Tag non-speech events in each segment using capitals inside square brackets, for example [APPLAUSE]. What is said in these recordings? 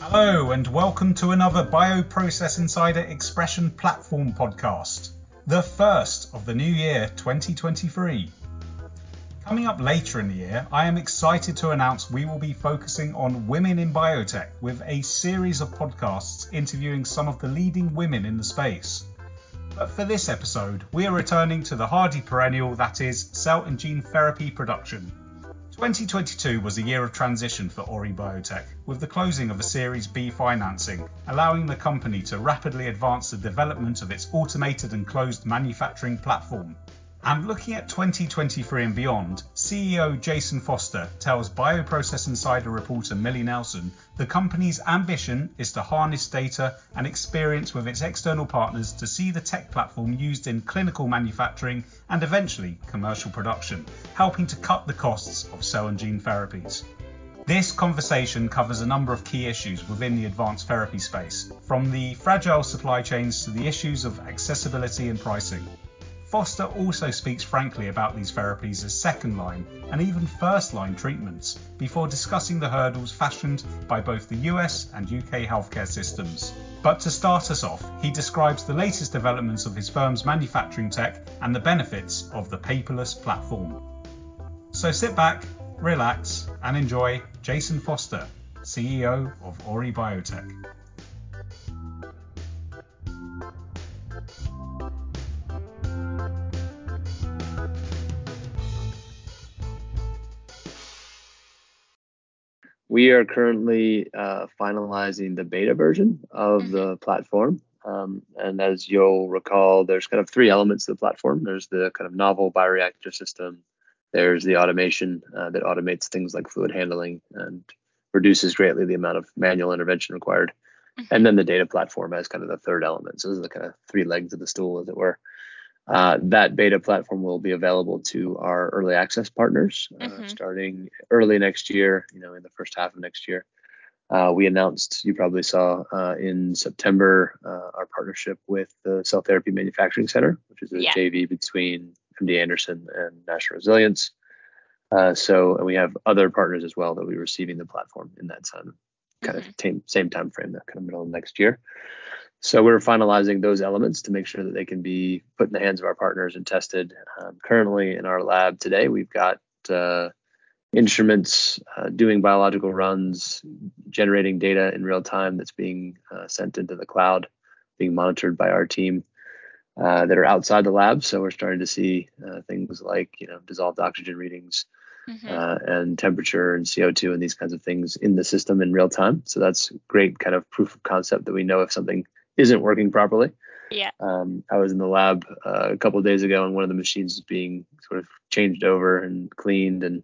Hello, and welcome to another Bioprocess Insider Expression Platform podcast, the first of the new year 2023. Coming up later in the year, I am excited to announce we will be focusing on women in biotech with a series of podcasts interviewing some of the leading women in the space. But for this episode, we are returning to the hardy perennial that is cell and gene therapy production. 2022 was a year of transition for Ori Biotech, with the closing of a Series B financing, allowing the company to rapidly advance the development of its automated and closed manufacturing platform. And looking at 2023 and beyond, CEO Jason Foster tells Bioprocess Insider reporter Millie Nelson the company's ambition is to harness data and experience with its external partners to see the tech platform used in clinical manufacturing and eventually commercial production, helping to cut the costs of cell and gene therapies. This conversation covers a number of key issues within the advanced therapy space, from the fragile supply chains to the issues of accessibility and pricing. Foster also speaks frankly about these therapies as second line and even first line treatments before discussing the hurdles fashioned by both the US and UK healthcare systems. But to start us off, he describes the latest developments of his firm's manufacturing tech and the benefits of the paperless platform. So sit back, relax, and enjoy Jason Foster, CEO of Ori Biotech. We are currently uh, finalizing the beta version of mm-hmm. the platform. Um, and as you'll recall, there's kind of three elements to the platform. There's the kind of novel bioreactor system. There's the automation uh, that automates things like fluid handling and reduces greatly the amount of manual intervention required. Mm-hmm. And then the data platform as kind of the third element. So those are the kind of three legs of the stool, as it were. Uh, that beta platform will be available to our early access partners uh, mm-hmm. starting early next year, you know, in the first half of next year. Uh, we announced, you probably saw uh, in September, uh, our partnership with the Cell Therapy Manufacturing Center, which is a yeah. JV between MD Anderson and National Resilience. so, and we have other partners as well that will be receiving the platform in that time, kind mm-hmm. of same, same time frame, that kind of middle of next year. So we're finalizing those elements to make sure that they can be put in the hands of our partners and tested. Um, currently in our lab today, we've got uh, instruments uh, doing biological runs, generating data in real time that's being uh, sent into the cloud, being monitored by our team uh, that are outside the lab. So we're starting to see uh, things like you know dissolved oxygen readings. Mm-hmm. Uh, and temperature and CO2 and these kinds of things in the system in real time. So that's great kind of proof of concept that we know if something isn't working properly. Yeah. Um, I was in the lab uh, a couple of days ago, and one of the machines is being sort of changed over and cleaned, and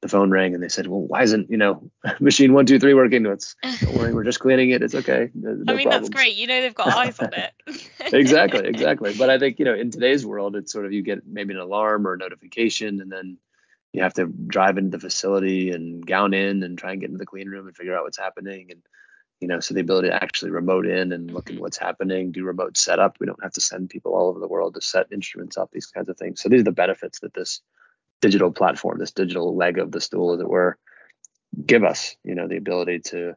the phone rang, and they said, "Well, why isn't you know [LAUGHS] machine one two three working?" It's don't worry, we're just cleaning it. It's okay. No [LAUGHS] I mean, problems. that's great. You know, they've got [LAUGHS] eyes on it. exactly, exactly. But I think you know, in today's world, it's sort of you get maybe an alarm or a notification, and then you have to drive into the facility and gown in and try and get into the clean room and figure out what's happening and you know, so the ability to actually remote in and look at what's happening, do remote setup. We don't have to send people all over the world to set instruments up, these kinds of things. So these are the benefits that this digital platform, this digital leg of the stool, as it were, give us. You know, the ability to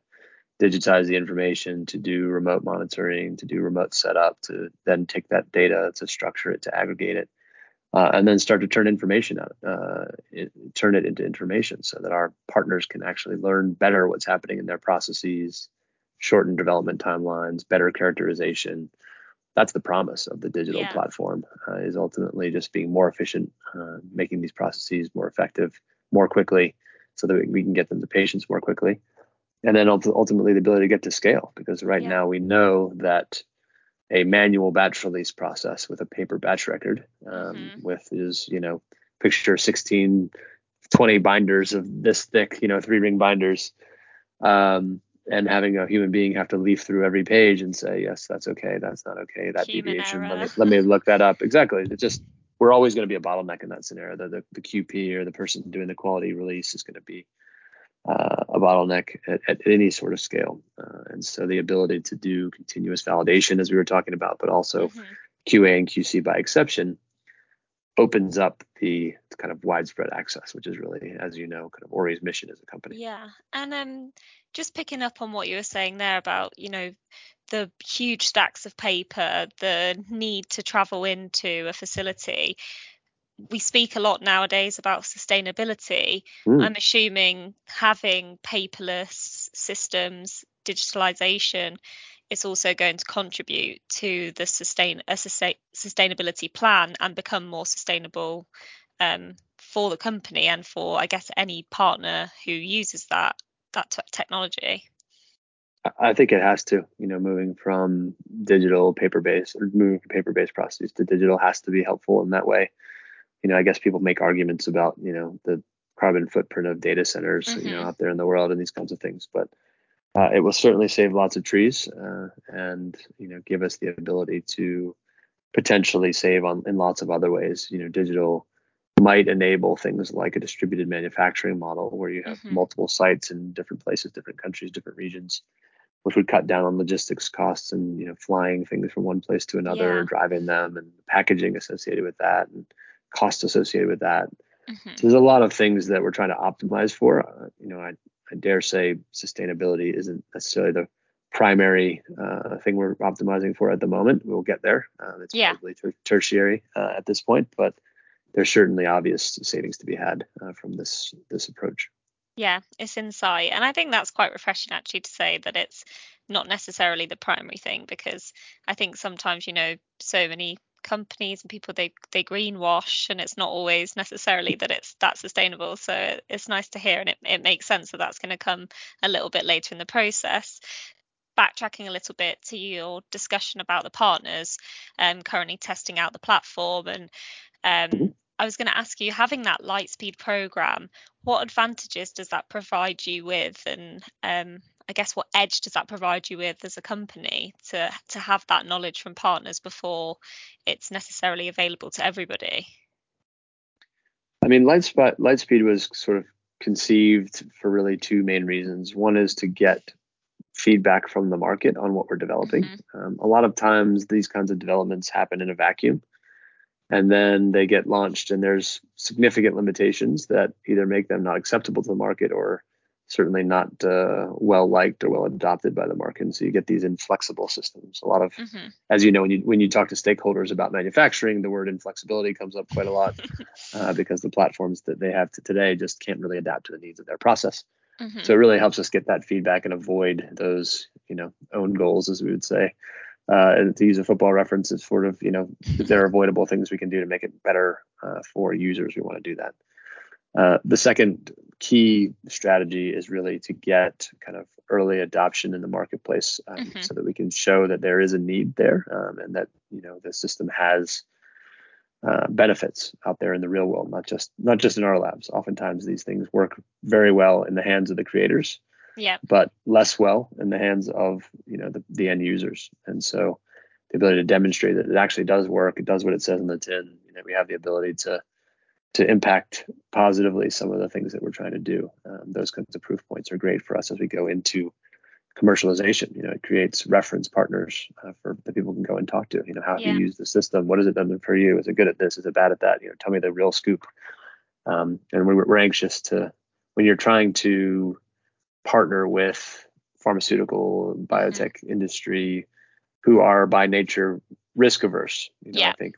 digitize the information, to do remote monitoring, to do remote setup, to then take that data, to structure it, to aggregate it, uh, and then start to turn information out, uh, it, turn it into information, so that our partners can actually learn better what's happening in their processes, shortened development timelines, better characterization. That's the promise of the digital yeah. platform uh, is ultimately just being more efficient, uh, making these processes more effective more quickly so that we can get them to patients more quickly. And then ultimately the ability to get to scale because right yeah. now we know that a manual batch release process with a paper batch record um, mm-hmm. with is, you know, picture 16, 20 binders of this thick, you know, three ring binders. Um, and having a human being have to leaf through every page and say yes that's okay that's not okay that human deviation let me, let me [LAUGHS] look that up exactly it just we're always going to be a bottleneck in that scenario. The, the, the QP or the person doing the quality release is going to be uh, a bottleneck at, at, any sort of scale. Uh, and so the ability to do continuous validation, as we were talking about, but also mm-hmm. QA and QC by exception, opens up the kind of widespread access, which is really, as you know, kind of Ori's mission as a company. Yeah, and um, just picking up on what you were saying there about, you know, the huge stacks of paper, the need to travel into a facility. We speak a lot nowadays about sustainability. Mm. I'm assuming having paperless systems, digitalization, is also going to contribute to the sustain a sustain, sustainability plan and become more sustainable um, for the company and for I guess any partner who uses that that t- technology. I think it has to, you know, moving from digital paper based or moving from paper based processes to digital has to be helpful in that way. You know, I guess people make arguments about, you know, the carbon footprint of data centers, mm-hmm. you know, mm-hmm. out there in the world and these kinds of things. But uh, it will certainly save lots of trees uh, and you know give us the ability to potentially save on in lots of other ways. You know, digital might enable things like a distributed manufacturing model where you have mm-hmm. multiple sites in different places, different countries, different regions, which would cut down on logistics costs and you know flying things from one place to another, yeah. driving them, and packaging associated with that, and cost associated with that. Mm-hmm. So there's a lot of things that we're trying to optimize for. Uh, you know, I I dare say sustainability isn't necessarily the primary uh, thing we're optimizing for at the moment. We'll get there. Uh, it's yeah. probably ter- tertiary uh, at this point, but there's certainly obvious savings to be had uh, from this this approach. Yeah, it's insight, and I think that's quite refreshing actually to say that it's not necessarily the primary thing because I think sometimes you know so many companies and people they they greenwash and it's not always necessarily that it's that sustainable. So it's nice to hear and it, it makes sense that that's going to come a little bit later in the process. Backtracking a little bit to your discussion about the partners um, currently testing out the platform and um, mm-hmm. I was going to ask you, having that LightSpeed program, what advantages does that provide you with, and um, I guess what edge does that provide you with as a company to to have that knowledge from partners before it's necessarily available to everybody? I mean, LightSpeed, LightSpeed was sort of conceived for really two main reasons. One is to get feedback from the market on what we're developing. Mm-hmm. Um, a lot of times, these kinds of developments happen in a vacuum, and then they get launched, and there's significant limitations that either make them not acceptable to the market or certainly not uh, well liked or well adopted by the market. And so you get these inflexible systems. A lot of, mm-hmm. as you know, when you when you talk to stakeholders about manufacturing, the word inflexibility comes up quite a lot [LAUGHS] uh, because the platforms that they have to today just can't really adapt to the needs of their process. Mm-hmm. So it really helps us get that feedback and avoid those, you know, own goals, as we would say. Uh, and to use a football reference, it's sort of, you know, if [LAUGHS] there are avoidable things we can do to make it better uh, for users, we want to do that. Uh, the second key strategy is really to get kind of early adoption in the marketplace um, mm-hmm. so that we can show that there is a need there um, and that you know the system has uh, benefits out there in the real world not just not just in our labs. Oftentimes these things work very well in the hands of the creators yeah but less well in the hands of you know the, the end users. And so the ability to demonstrate that it actually does work it does what it says in the tin you know we have the ability to to impact positively some of the things that we're trying to do. Um, those kinds of proof points are great for us as we go into commercialization. You know, it creates reference partners uh, for that people can go and talk to. You know, how yeah. you use the system? What has it done for you? Is it good at this? Is it bad at that? You know, tell me the real scoop. Um, and we're, we're anxious to when you're trying to partner with pharmaceutical biotech mm-hmm. industry who are by nature risk averse. You know, yeah. I think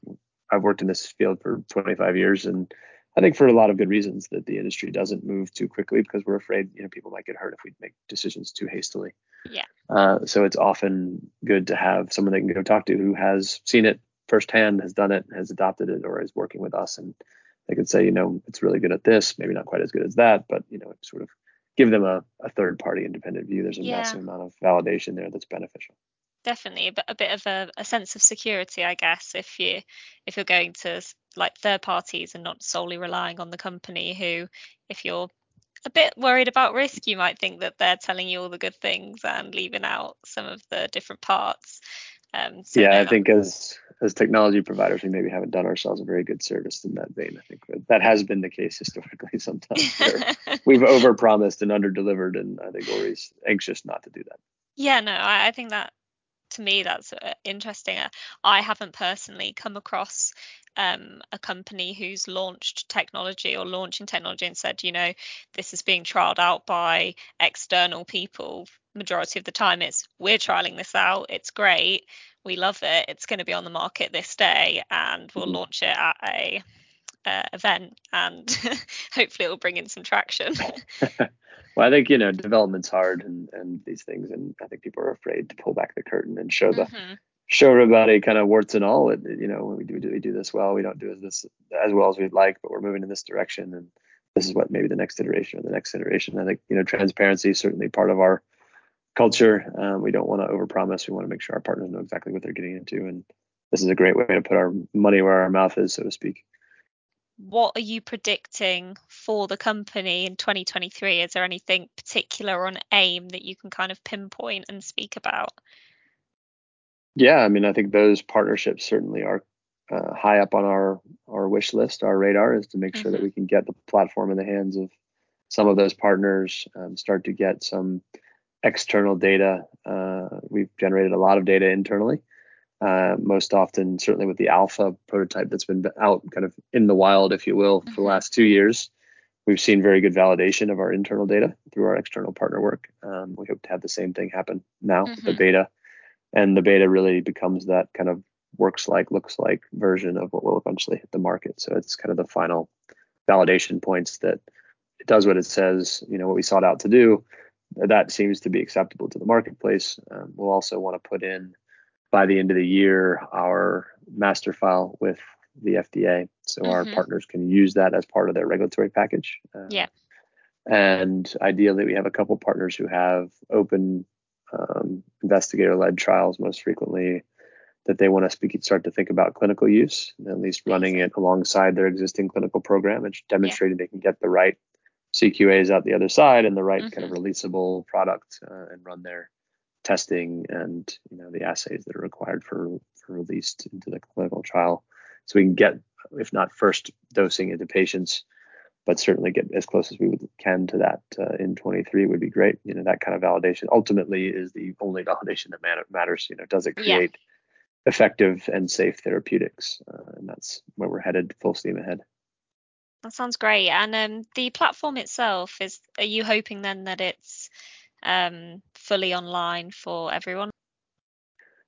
I've worked in this field for 25 years and I think for a lot of good reasons that the industry doesn't move too quickly because we're afraid you know people might get hurt if we make decisions too hastily. Yeah. Uh, so it's often good to have someone they can go talk to who has seen it firsthand, has done it, has adopted it, or is working with us, and they can say, you know, it's really good at this, maybe not quite as good as that, but you know, sort of give them a, a third party independent view. There's a yeah. massive amount of validation there that's beneficial definitely a bit, a bit of a, a, sense of security i guess if you if you're going to like third parties and not solely relying on the company who if you're a bit worried about risk you might think that they're telling you all the good things and leaving out some of the different parts um, so yeah no. i think as as technology providers, we maybe haven't done ourselves a very good service in that vein. I think that has been the case [LAUGHS] historically. Sometimes [LAUGHS] we've overpromised and underdelivered, and I think Ori's anxious not to do that. Yeah, no, I, I think that to me that's uh, interesting. Uh, I haven't personally come across um, a company who's launched technology or launching technology and said, you know, this is being trialed out by external people. Majority of the time, it's we're trialing this out. It's great. We love it. It's going to be on the market this day, and we'll mm-hmm. launch it at a uh, event, and [LAUGHS] hopefully it will bring in some traction. [LAUGHS] [LAUGHS] well, I think you know development's hard, and and these things, and I think people are afraid to pull back the curtain and show the mm-hmm show everybody kind of warts and all. It, you know, we do, we do this well. We don't do this as well as we'd like, but we're moving in this direction, and this is what maybe the next iteration or the next iteration. I think you know, transparency is certainly part of our culture. Um, we don't want to overpromise. We want to make sure our partners know exactly what they're getting into, and this is a great way to put our money where our mouth is, so to speak. What are you predicting for the company in 2023? Is there anything particular on AIM that you can kind of pinpoint and speak about? Yeah, I mean, I think those partnerships certainly are uh, high up on our our wish list. Our radar is to make mm-hmm. sure that mm-hmm. we can get the platform in the hands of some of those partners, um, start to get some external data. Uh, we've generated a lot of data internally. Uh, most often, certainly with the alpha prototype that's been out kind of in the wild, if you will, for the mm-hmm. last two years, we've seen very good validation of our internal data through our external partner work. Um, we hope to have the same thing happen now mm-hmm. with the mm-hmm. beta and the beta really becomes that kind of works like looks like version of what will eventually hit the market so it's kind of the final validation points that it does what it says you know what we sought out to do that seems to be acceptable to the marketplace um, we'll also want to put in by the end of the year our master file with the fda so mm-hmm. our partners can use that as part of their regulatory package uh, yeah and ideally we have a couple partners who have open um, investigator-led trials most frequently that they want to speak, start to think about clinical use, at least running it alongside their existing clinical program and demonstrating yeah. they can get the right CQAs out the other side and the right mm-hmm. kind of mm-hmm. releasable product uh, and run their testing and you know the assays that are required for for released into the clinical trial, so we can get if not first dosing into patients but certainly get as close as we can to that uh, in 23 would be great. You know, that kind of validation ultimately is the only [LAUGHS] validation that matters. You know, does it create yeah. effective and safe therapeutics? Uh, and that's where we're headed, full steam ahead. That sounds great. And um, the platform itself is. Are you hoping then that it's um, fully online for everyone?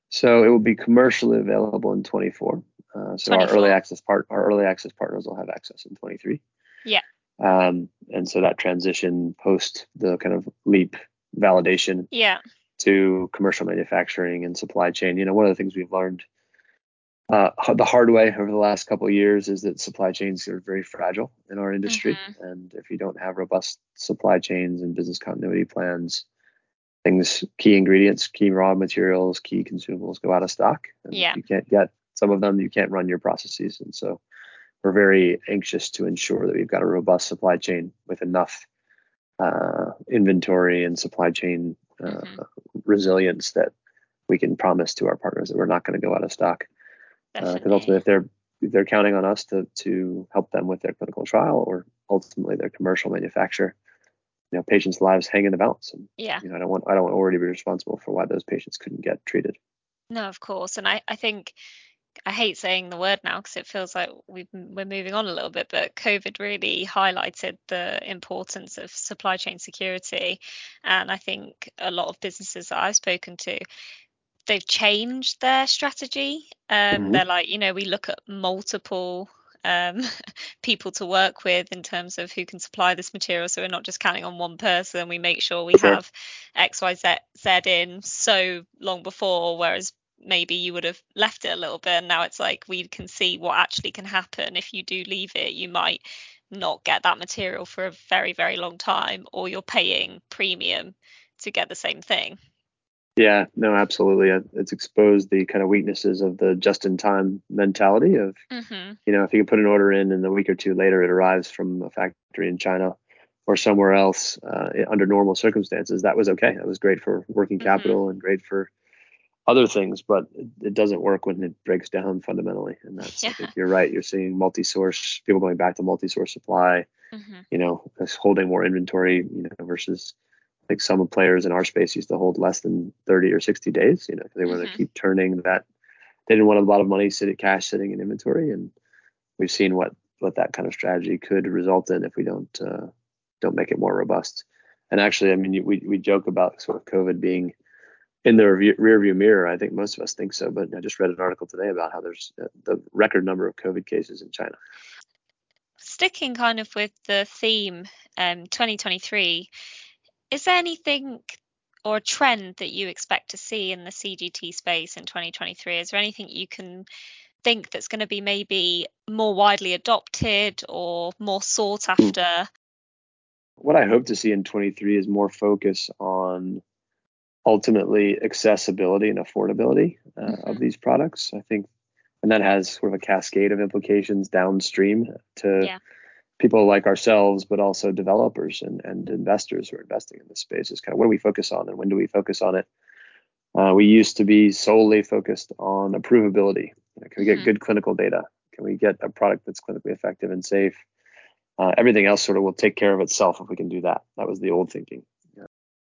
So it will be commercially available in 24. Uh, so 24. our early access part, our early access partners will have access in 23. Yeah. Um, and so that transition post the kind of leap validation yeah. to commercial manufacturing and supply chain. You know, one of the things we've learned uh, the hard way over the last couple of years is that supply chains are very fragile in our industry, mm-hmm. and if you don't have robust supply chains and business continuity plans, things, key ingredients, key raw materials, key consumables go out of stock. And yeah. you can't get some of them, you can't run your processes, and so we're very anxious to ensure that we've got a robust supply chain with enough uh, inventory and supply chain uh, mm-hmm. resilience that we can promise to our partners that we're not going to go out of stock. Because uh, ultimately, if they're if they're counting on us to to help them with their clinical trial or ultimately their commercial manufacture, you know, patients' lives hang in the balance. And, yeah. You know, I don't want I don't want Ori to be responsible for why those patients couldn't get treated. No, of course, and I I think I hate saying the word now because it feels like we are moving on a little bit, but COVID really highlighted the importance of supply chain security. And I think a lot of businesses that I've spoken to, they've changed their strategy. Um, mm-hmm. They're like, you know, we look at multiple um, [LAUGHS] people to work with in terms of who can supply this material. So we're not just counting on one person. We make sure we sure. have X, Y, Z, Z in so long before, whereas maybe you would have left it a little bit and now it's like we can see what actually can happen if you do leave it you might not get that material for a very very long time or you're paying premium to get the same thing yeah no absolutely it's exposed the kind of weaknesses of the just in time mentality of mm-hmm. you know if you can put an order in and a week or two later it arrives from a factory in china or somewhere else uh, under normal circumstances that was okay that was great for working mm-hmm. capital and great for other things, but it, doesn't work when it breaks down fundamentally. And that's, yeah. You're right. You're seeing multi-source people going back to multi-source supply, mm-hmm. you know, holding more inventory, you know, versus like some players in our space used to hold less than 30 or 60 days, you know, they mm-hmm. want to keep turning that. They didn't want a lot of money sitting cash sitting in inventory. And we've seen what, what that kind of strategy could result in if we don't, uh, don't make it more robust. And actually, I mean, we, we joke about sort of COVID being in the rear rearview mirror. I think most of us think so, but I just read an article today about how there's uh, the record number of COVID cases in China. Sticking kind of with the theme, um, 2023, is there anything or a trend that you expect to see in the CGT space in 2023? Is there anything you can think that's going to be maybe more widely adopted or more sought hmm. after? What I hope to see in 23 is more focus on ultimately accessibility and affordability uh, mm-hmm. of these products. I think, and that has sort of a cascade of implications downstream to yeah. People like ourselves, but also developers and, and investors who are investing in this space. Is kind of what do we focus on and when do we focus on it? Uh, we used to be solely focused on approvability. You know, can we get mm-hmm. good clinical data? Can we get a product that's clinically effective and safe? Uh, everything else sort of will take care of itself if we can do that. That was the old thinking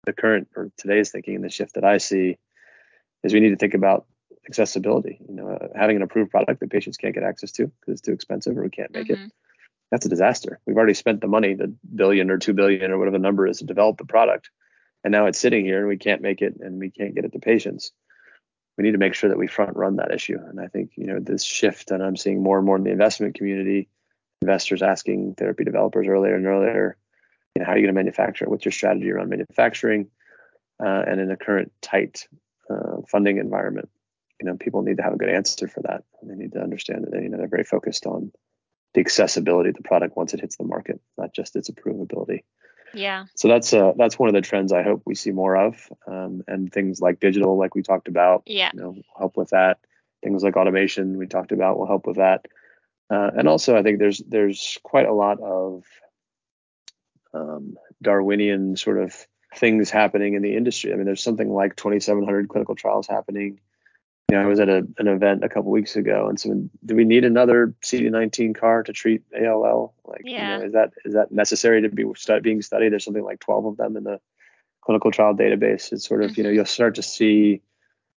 the current or today's thinking and the shift that I see is we need to think about accessibility. You know, uh, having an approved product that patients can't get access to because it's too expensive or we can't make mm-hmm. it. That's a disaster. We've already spent the money, the billion or two billion or whatever the number is to develop the product. And now it's sitting here and we can't make it and we can't get it to patients. We need to make sure that we front run that issue. And I think, you know, this shift and I'm seeing more and more in the investment community, investors asking therapy developers earlier and earlier, you know, how are you going to manufacture? What's your strategy around manufacturing? Uh, and in the current tight uh, funding environment, you know, people need to have a good answer for that. And They need to understand that you know, they're very focused on the accessibility of the product once it hits the market, not just its approvability. Yeah. So that's uh that's one of the trends I hope we see more of, um, and things like digital, like we talked about, yeah, you know, help with that. Things like automation we talked about will help with that. Uh, and also, I think there's there's quite a lot of um, Darwinian sort of things happening in the industry. I mean, there's something like 2,700 clinical trials happening. You know, I was at a, an event a couple weeks ago, and so do we need another CD19 CAR to treat ALL? Like, yeah. you know, is that is that necessary to be being studied? There's something like 12 of them in the clinical trial database. It's sort of, mm-hmm. you know, mm-hmm. you'll start to see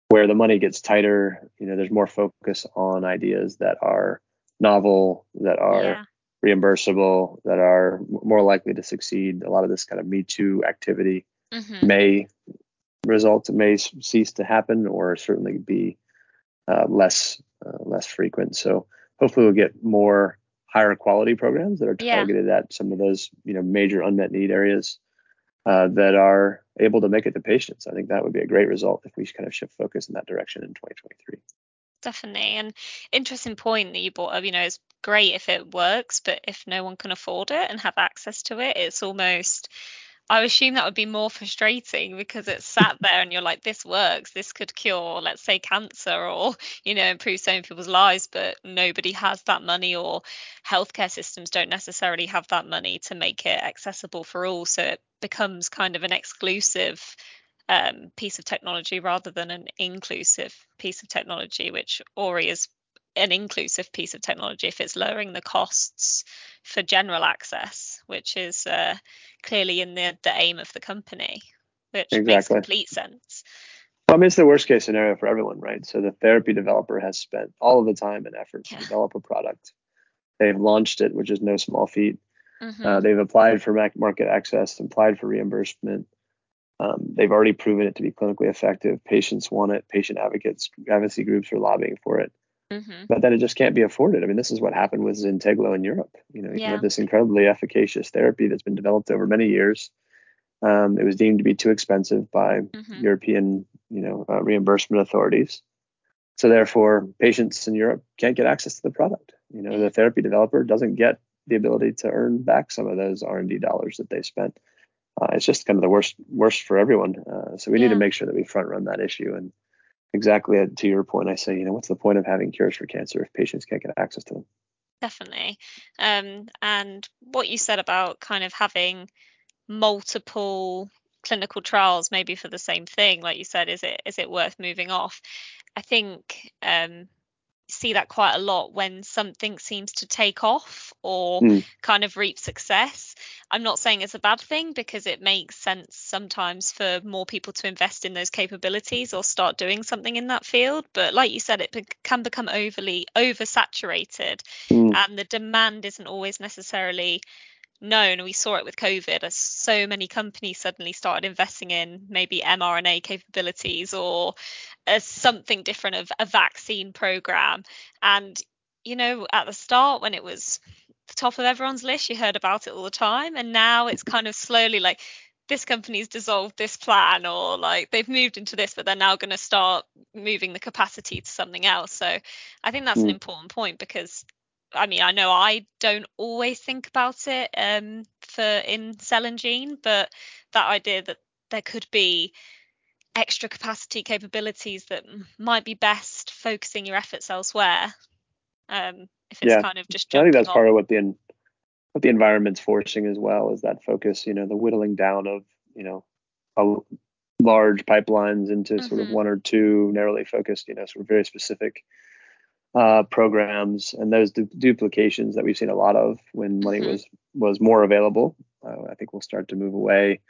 where the money gets tighter. You know, there's more focus on ideas that are novel, that are yeah reimbursable, that are more likely to succeed. A lot of this kind of Me Too activity mm-hmm. may result, may cease to happen, or certainly be uh, less uh, less frequent. So hopefully we'll get more higher quality programs that are targeted yeah. at some of those you know major unmet need areas uh, that are able to make it to patients. I think that would be a great result if we kind of shift focus in that direction in 2023 definitely. And interesting point that you brought up, you know, it's great if it works, but if no one can afford it and have access to it, it's almost I assume that would be more frustrating because it's sat there and you're like, this works, this could cure, let's say, cancer or, you know, improve so many people's lives, but nobody has that money or healthcare systems don't necessarily have that money to make it accessible for all. So it becomes kind of an exclusive um, piece of technology rather than an inclusive piece of technology, which Ori is an inclusive piece of technology if it's lowering the costs for general access, which is uh, clearly in the, the aim of the company, which exactly. makes complete sense. Well, I mean, it's the worst case scenario for everyone, right? So the therapy developer has spent all of the time and effort to develop a product. They've launched it, which is no small feat. Mm-hmm. Uh, they've applied for market access, applied for reimbursement. Um, they've already proven it to be clinically effective. Patients want it. Patient advocates, advocacy groups are lobbying for it. Mm-hmm. But then it just can't be afforded. I mean, this is what happened with Zynteglo in Europe. You know, yeah. you have this incredibly efficacious therapy that's been developed over many years. Um, it was deemed to be too expensive by mm-hmm. European, you know, uh, reimbursement authorities. So therefore, patients in Europe can't get access to the product. You know, the therapy developer doesn't get the ability to earn back some of those R&D dollars that they spent uh, it's just kind of the worst worst for everyone. Uh, so we yeah. need to make sure that we front run that issue. And exactly to your point, I say, you know, what's the point of having cures for cancer if patients can't get access to them? Definitely. Um, and what you said about kind of having multiple clinical trials maybe for the same thing like you said is it is it worth moving off i think um see that quite a lot when something seems to take off or mm. kind of reap success. I'm not saying it's a bad thing because it makes sense sometimes for more people to invest in those capabilities or start doing something in that field. But like you said, it be- can become overly oversaturated mm. and the demand isn't always necessarily known. We saw it with COVID as so many companies suddenly started investing in maybe mRNA capabilities or as something different of a vaccine program. And, you know, at the start when it was the top of everyone's list, you heard about it all the time. And now it's kind of slowly like, this company's dissolved this plan or like they've moved into this but they're now going to start moving the capacity to something else so i think that's an hmm. important point because I mean, I know I don't always think about it um, for in cell and gene, but that idea that there could be extra capacity capabilities that might be best focusing your efforts elsewhere. Um, if it's yeah. kind of just. I think that's on. part of what the what the environment's forcing as well is that focus. You know, the whittling down of you know a large pipelines into mm-hmm. sort of mm-hmm. one or two narrowly focused, you know, sort of very specific uh, programs and those du- duplications that we've seen a lot of when money mm-hmm. was was more available. Uh, I think we'll start to move away.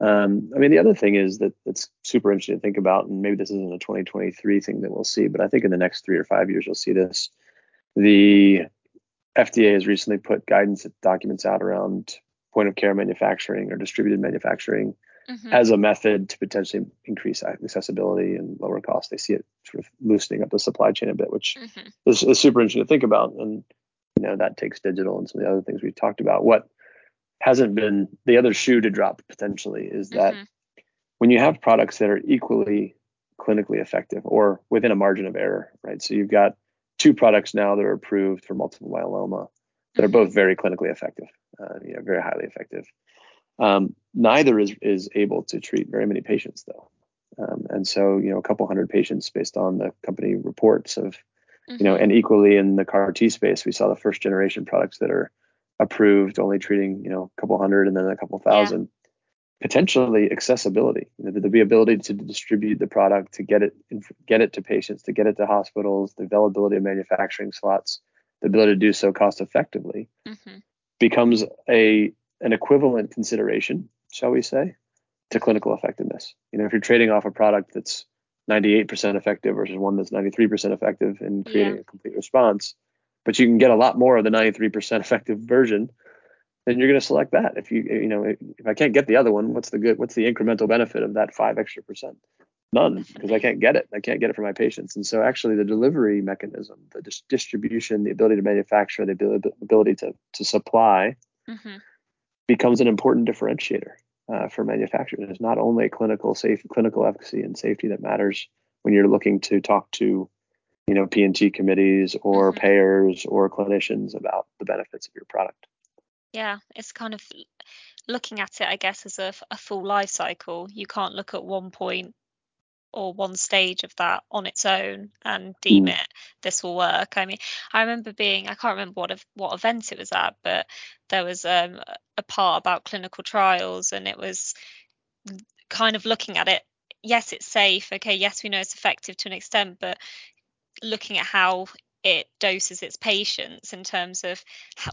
Um, I mean, the other thing is that it's super interesting to think about, and maybe this isn't a 2023 thing that we'll see, but I think in the next three or five years you'll see this. The FDA has recently put guidance documents out around point of care manufacturing or distributed manufacturing mm-hmm. as a method to potentially increase accessibility and lower cost. They see it sort of loosening up the supply chain a bit, which mm-hmm. is, is, super interesting to think about. And you know that takes digital and some of the other things we've talked about. What hasn't been the other shoe to drop potentially is that mm-hmm. when you have products that are equally clinically effective or within a margin of error, right? So you've got two products now that are approved for multiple myeloma that are mm-hmm. both very clinically effective, uh, you know, very highly effective. Um, neither is is able to treat very many patients though, um, and so you know a couple hundred patients based on the company reports of, mm-hmm. you know, mm-hmm. and equally in the CAR T space, we saw the first generation products that are approved only treating you know a couple hundred and then a couple thousand. Yeah. Potentially accessibility, you know, the, the ability to distribute the product, to get it, get it to patients, to get it to hospitals, the availability of manufacturing slots, the ability to do so cost effectively, mm-hmm. becomes a an equivalent consideration, shall we say, to clinical effectiveness. You know, if you're trading off a product that's 98% effective versus one that's 93% effective in creating yeah. a complete response, but you can get a lot more of the 93% [LAUGHS] effective version, then you're going to select that. If you, you know, if I can't get the other one, what's the good, what's the incremental benefit of that five extra percent? None, because I can't get it. I can't get it for my patients. And so, actually, the delivery mechanism, the dis- distribution, the ability to manufacture, the ability to to supply, mm-hmm becomes an important differentiator uh, for manufacturers. It's not only clinical safe, clinical efficacy and safety that matters when you're looking to talk to, you know, P&T committees or mm-hmm. payers or clinicians about the benefits of your product. Yeah, it's kind of looking at it, I guess, as a, a full life cycle. You can't look at one point or one stage of that on its own and deem mm. it this will work. I mean, I remember being I can't remember what what event it was at, but there was um, a part about clinical trials and it was kind of looking at it. Yes, it's safe. Okay, yes, we know it's effective to an extent, but looking at how it doses its patients in terms of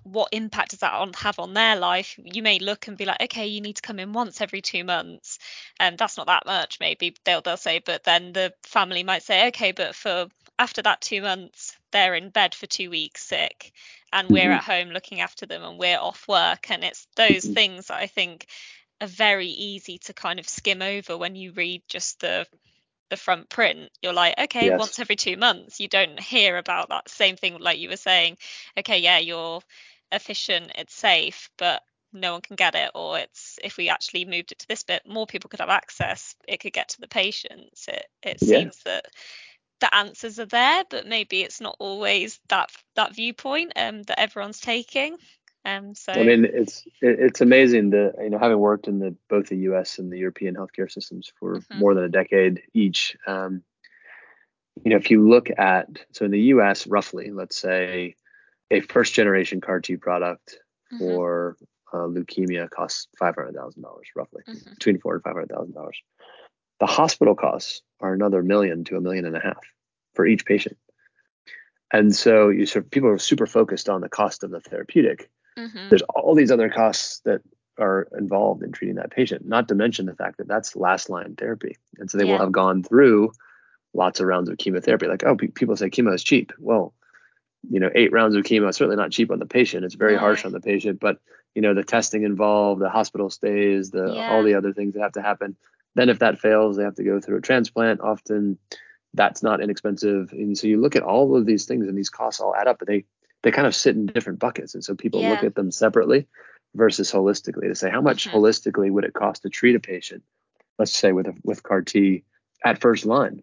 what impact does that on, have on their life you may look and be like okay you need to come in once every two months and that's not that much maybe they'll they'll say but then the family might say okay but for after that two months they're in bed for two weeks sick and we're mm-hmm. at home looking after them and we're off work and it's those mm-hmm. things that i think are very easy to kind of skim over when you read just the the front print, you're like, okay, yes. once every two months, you don't hear about that same thing like you were saying. Okay, yeah, you're efficient, it's safe, but no one can get it. Or it's if we actually moved it to this bit, more people could have access. It could get to the patients. It it yeah. seems that the answers are there, but maybe it's not always that that viewpoint um, that everyone's taking. Um, so I mean, it's it's amazing that you know having worked in the both the U.S. and the European healthcare systems for mm-hmm. more than a decade each. Um, you know, if you look at so in the U.S. roughly, let's say a first generation CAR T product mm-hmm. for uh, leukemia costs five hundred thousand dollars roughly, Mhm. between four and five hundred thousand dollars. The hospital costs are another million to a million and a half for each patient. And so you sort of, people are super focused on the cost of the therapeutic. Mhm. There's all these other costs that are involved in treating that patient, not to mention the fact that that's last line therapy. And so they Yeah. will have gone through lots of rounds of chemotherapy. Like, oh, pe- people say chemo is cheap. Well, you know, eight rounds of chemo is certainly not cheap on the patient. It's very No. harsh on the patient, but you know, the testing involved, the hospital stays, the Yeah. all the other things that have to happen. Then if that fails, they have to go through a transplant. Often that's not inexpensive. And so you look at all of these things and these costs all add up, but they they kind of sit in different buckets. And so people look at them separately versus holistically to say how much Mhm. holistically would it cost to treat a patient, let's say with a, with CAR T at first line.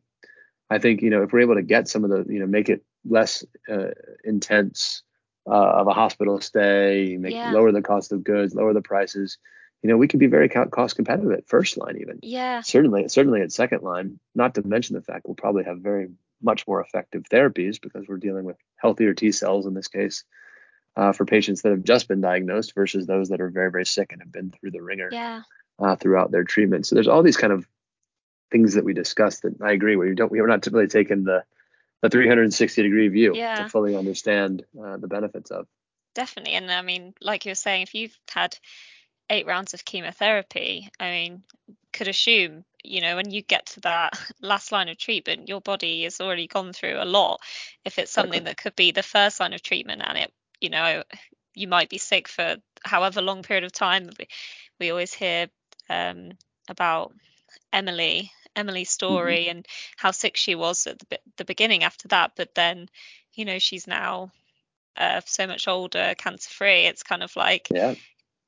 I think you know if we're able to get some of the you know make it less uh, intense uh, of a hospital stay, make Yeah. lower the cost of goods, lower the prices. You know, we can be very cost competitive at first line even. Yeah. Certainly, certainly at second line. Not to mention the fact we'll probably have very much more effective therapies because we're dealing with healthier T cells in this case uh, for patients that have just been diagnosed versus those that are very very sick and have been through the ringer Yeah. uh, throughout their treatment. So there's all these kind of things that we discussed that I agree where you don't we're not typically taking the the 360 degree view Yeah. to fully understand uh, the benefits of. Definitely. And I mean, like you were saying, if you've had eight rounds of chemotherapy, I mean, could assume, you know, when you get to that [LAUGHS] last line of treatment, your body has already gone through a lot. If it's something Exactly. that could be the first line of treatment and it, you know, you might be sick for however long period of time. We, we always hear um, about Emily, Emily's story and how sick she was at the, the beginning after that. But then, you know, she's now uh, so much older, cancer free. It's kind of like Yeah,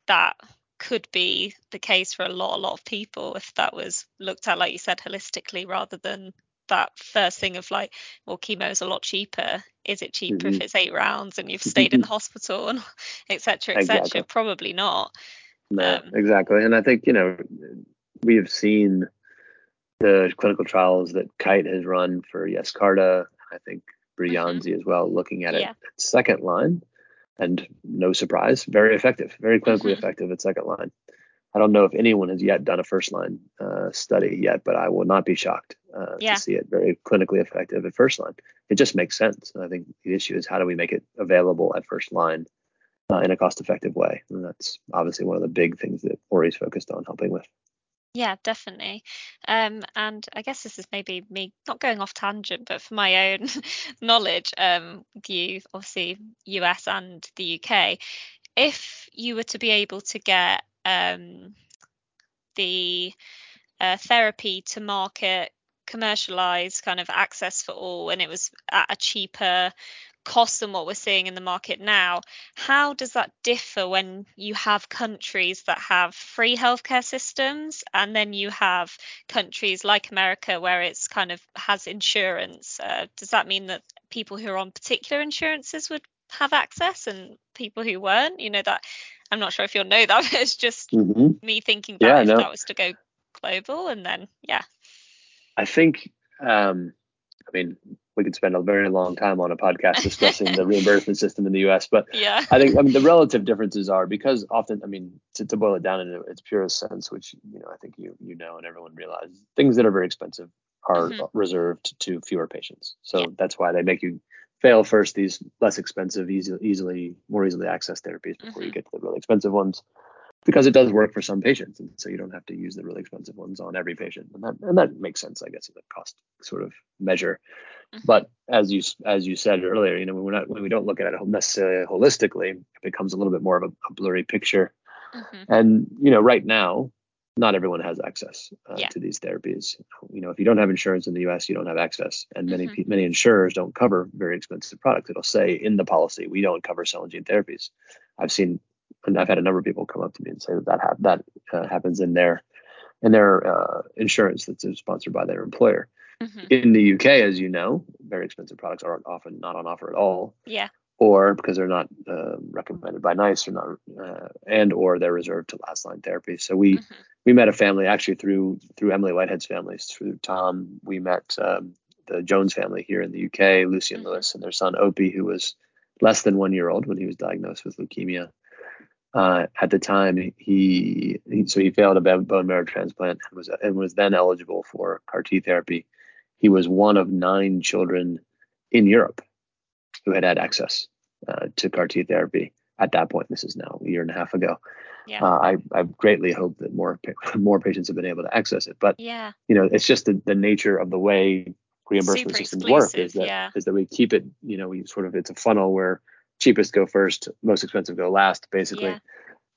that could be the case for a lot, a lot of people if that was looked at, like you said, holistically rather than that first thing of like, well, chemo is a lot cheaper. Is it cheaper if Mhm. it's eight rounds and you've stayed in the [LAUGHS] hospital and [LAUGHS] et cetera, et cetera? Exactly. Probably not. no, Um, exactly. And I think you know we have seen the clinical trials that Kite has run for Yescarta. I think Breyanzi as well, looking at it Yeah. second line, and no surprise, very effective, very clinically Mhm. effective at second line. I don't know if anyone has yet done a first line uh, study yet, but I will not be shocked uh, Yeah. to see it very clinically effective at first line. It just makes sense. And I think the issue is how do we make it available at first line uh, in a cost effective way? And that's obviously one of the big things that Ori's focused on helping with. Yeah, definitely. Um, and I guess this is maybe me not going off tangent, but for my own [LAUGHS] knowledge, um, you obviously US and the UK, if you were to be able to get um, the uh, therapy to market, commercialize, kind of access for all, and it was at a cheaper cost than what we're seeing in the market now. How does that differ when you have countries that have free healthcare systems and then you have countries like America where it's kind of has insurance? Uh, does that mean that people who are on particular insurances would have access and people who weren't? You know that I'm not sure if you'll know that, [LAUGHS] but it's just Mm-hmm. me thinking Yeah, if no. that was to go global and then yeah. I think, um, I mean, we could spend a very long time on a podcast discussing the [LAUGHS] reimbursement system in the US, but Yeah. I think I mean the relative differences are because often I mean to, to boil it down in its purest sense, which you know I think you you know and everyone realizes things that are very expensive are Mhm. reserved to fewer patients. So Yeah. that's why they make you fail first these less expensive, easy, easily more easily accessed therapies before you Mhm. get to the really expensive ones. Because it does work for some patients, and so you don't have to use the really expensive ones on every patient, and that and that makes sense, I guess, in the cost sort of measure. Mhm. But as you as you said earlier, you know, when we're not when we don't look at it necessarily holistically, it becomes a little bit more of a, a blurry picture. Mhm. And you know, right now, not everyone has access uh, Yeah. to these therapies. You know, if you don't have insurance in the U.S., you don't have access, and many Mhm. pe- many insurers don't cover very expensive products. It'll say in the policy, we don't cover cell and gene therapies. I've seen, and I've had a number of people come up to me and say that that hap- that uh, happens in their in their uh, insurance that's sponsored by their employer. Mhm. In the UK, as you know, very expensive products are often not on offer at all, Yeah. or because they're not uh, recommended by NICE or not, uh, and or they're reserved to last line therapy. So we Mhm. we met a family actually through through Emily Whitehead's families through Tom. We met um, the Jones family here in the UK, Lucy and Mhm. Lewis, and their son Opie, who was less than one year old when he was diagnosed with leukemia. Uh, at the time, he, he, so he failed a bone marrow transplant and was and was then eligible for CAR T therapy. He was one of nine children in Europe who had had access uh, to CAR T therapy at that point. This is now a year and a half ago. Yeah. Uh, I I greatly hope that more [LAUGHS] more patients have been able to access it. But yeah, you know, it's just the, the nature of the way reimbursement Super systems work is that yeah. is that we keep it. You know, we sort of it's a funnel where cheapest go first, most expensive go last, basically. Yeah.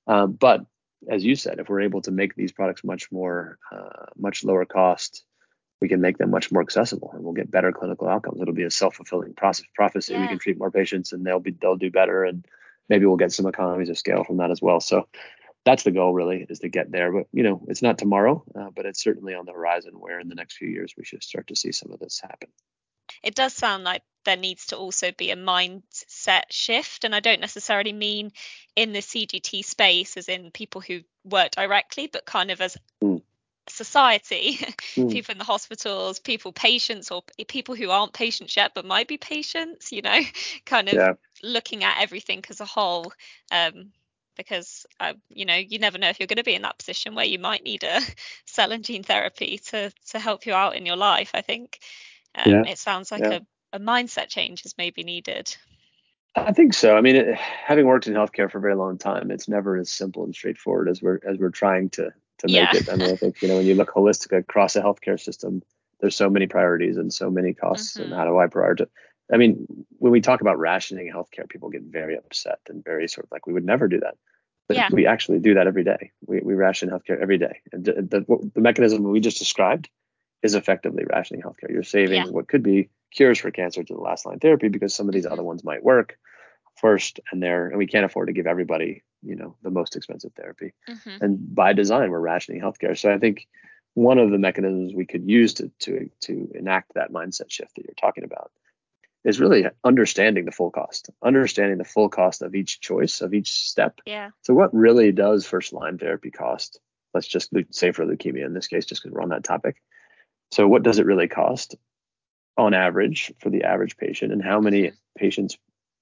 Um, but as you said, if we're able to make these products much more, uh, much lower cost, we can make them much more accessible, and we'll get better clinical outcomes. It'll be a self-fulfilling process prophecy. Yeah. We can treat more patients, and they'll be they'll do better, and maybe we'll get some economies of scale from that as well. So that's the goal, really, is to get there. But you know, it's not tomorrow, uh, but it's certainly on the horizon. Where in the next few years we should start to see some of this happen. It does sound like there needs to also be a mindset shift. And I don't necessarily mean in the CGT space, as in people who work directly, but kind of as. Society, [LAUGHS] mm. people in the hospitals, people, patients, or people who aren't patients yet, but might be patients, you know, [LAUGHS] kind of yeah. looking at everything as a whole. Um, because uh, you know you never know if you're going to be in that position where you might need a [LAUGHS] cell and gene therapy to to help you out in your life. I think um, yeah. it sounds like yeah. a a mindset change is maybe needed. I think so. I mean, it, [SIGHS] having worked in healthcare for a very long time, it's never as simple and straightforward as we're as we're trying to to make yeah. it. I mean, I think you know when you look holistic across a healthcare system, there's so many priorities and so many costs, mm-hmm. and how do I prioritize? I mean, when we talk about rationing healthcare, people get very upset and very sort of like we would never do that. But yeah. we actually do that every day. We, we ration healthcare every day. And the, the, the mechanism we just described is effectively rationing healthcare. You're saving yeah. what could be cures for cancer to the last line therapy because some of these mm-hmm. other ones might work first and there and we can't afford to give everybody you know the most expensive therapy. Mm-hmm. and by design we're rationing healthcare. So i think one of the mechanisms we could use to to to enact that mindset shift that you're talking about is really understanding the full cost understanding the full cost of each choice of each step. Yeah. So what really does first line therapy cost? Let's just say for leukemia in this case just because we're on that topic. So what does it really cost on average for the average patient? And how many patients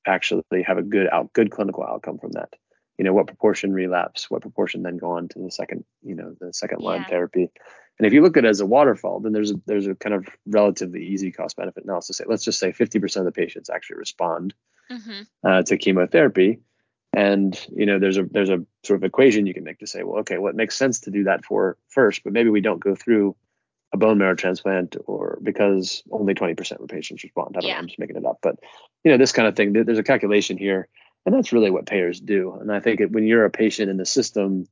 actually have a good out good clinical outcome from that you know what proportion relapse what proportion then go on to the second you know the second line yeah. therapy and if you look at it as a waterfall then there's a there's a kind of relatively easy cost benefit analysis say let's just say 50% of the patients actually respond mm-hmm. uh, to chemotherapy and you know there's a there's a sort of equation you can make to say well okay what well, makes sense to do that for first but maybe we don't go through a bone marrow transplant or because only 20% of patients respond. I don't yeah. know, I'm just making it up. But, you know, this kind of thing, there's a calculation here. And that's really what payers do. And I think it, when you're a patient in the system,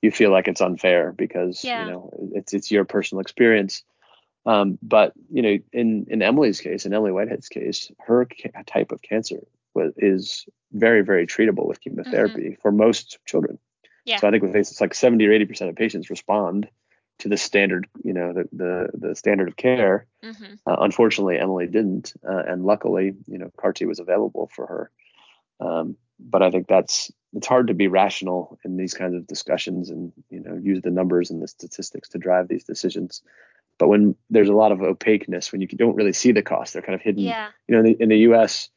you feel like it's unfair because, yeah. you know, it's, it's your personal experience. Um, but, you know, in, in Emily's case, in Emily Whitehead's case, her ca- type of cancer was, is very, very treatable with chemotherapy mm-hmm. for most children. Yeah. So I think with it's like 70 or 80% of patients respond to the standard, you know, the the, the standard of care. Mm-hmm. Uh, unfortunately, Emily didn't, uh, and luckily, you know, CAR T was available for her. Um, but I think that's it's hard to be rational in these kinds of discussions and you know use the numbers and the statistics to drive these decisions. But when there's a lot of opaqueness, when you don't really see the cost, they're kind of hidden. Yeah. You know, in the, in the U.S.,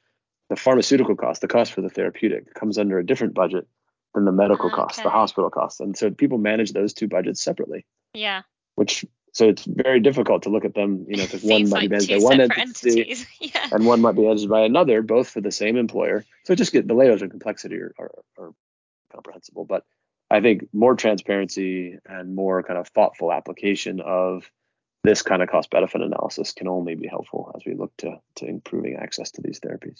the pharmaceutical cost, the cost for the therapeutic, comes under a different budget than the medical okay. cost, the hospital cost, and so people manage those two budgets separately. Yeah. Which so it's very difficult to look at them, you know, because [LAUGHS] one might be managed by one entity yeah. and one might be managed by another, both for the same employer. So just get the layers of complexity are, are, are comprehensible. But I think more transparency and more kind of thoughtful application of this kind of cost benefit analysis can only be helpful as we look to to improving access to these therapies.